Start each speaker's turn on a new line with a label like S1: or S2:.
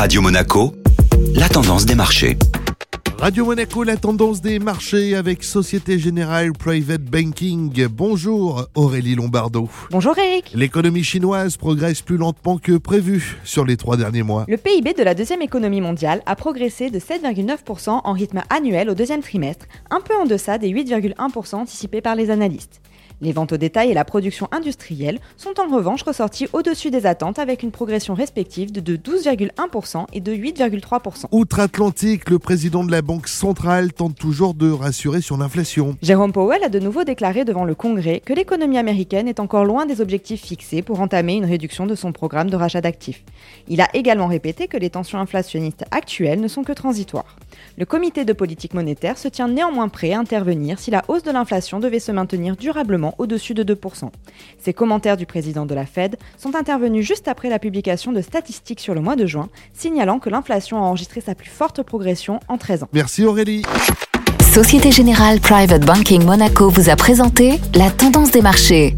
S1: Radio Monaco, la tendance des marchés.
S2: Radio Monaco, la tendance des marchés avec Société Générale Private Banking. Bonjour Aurélie Lombardo.
S3: Bonjour Eric.
S2: L'économie chinoise progresse plus lentement que prévu sur les trois derniers mois.
S3: Le PIB de la deuxième économie mondiale a progressé de 7,9% en rythme annuel au deuxième trimestre, un peu en deçà des 8,1% anticipés par les analystes. Les ventes au détail et la production industrielle sont en revanche ressorties au-dessus des attentes avec une progression respective de 12,1% et de 8,3%.
S2: Outre-Atlantique, le président de la Banque centrale tente toujours de rassurer sur l'inflation.
S3: Jérôme Powell a de nouveau déclaré devant le Congrès que l'économie américaine est encore loin des objectifs fixés pour entamer une réduction de son programme de rachat d'actifs. Il a également répété que les tensions inflationnistes actuelles ne sont que transitoires. Le comité de politique monétaire se tient néanmoins prêt à intervenir si la hausse de l'inflation devait se maintenir durablement au-dessus de 2%. Ces commentaires du président de la Fed sont intervenus juste après la publication de statistiques sur le mois de juin, signalant que l'inflation a enregistré sa plus forte progression en 13 ans.
S2: Merci Aurélie.
S4: Société Générale Private Banking Monaco vous a présenté la tendance des marchés.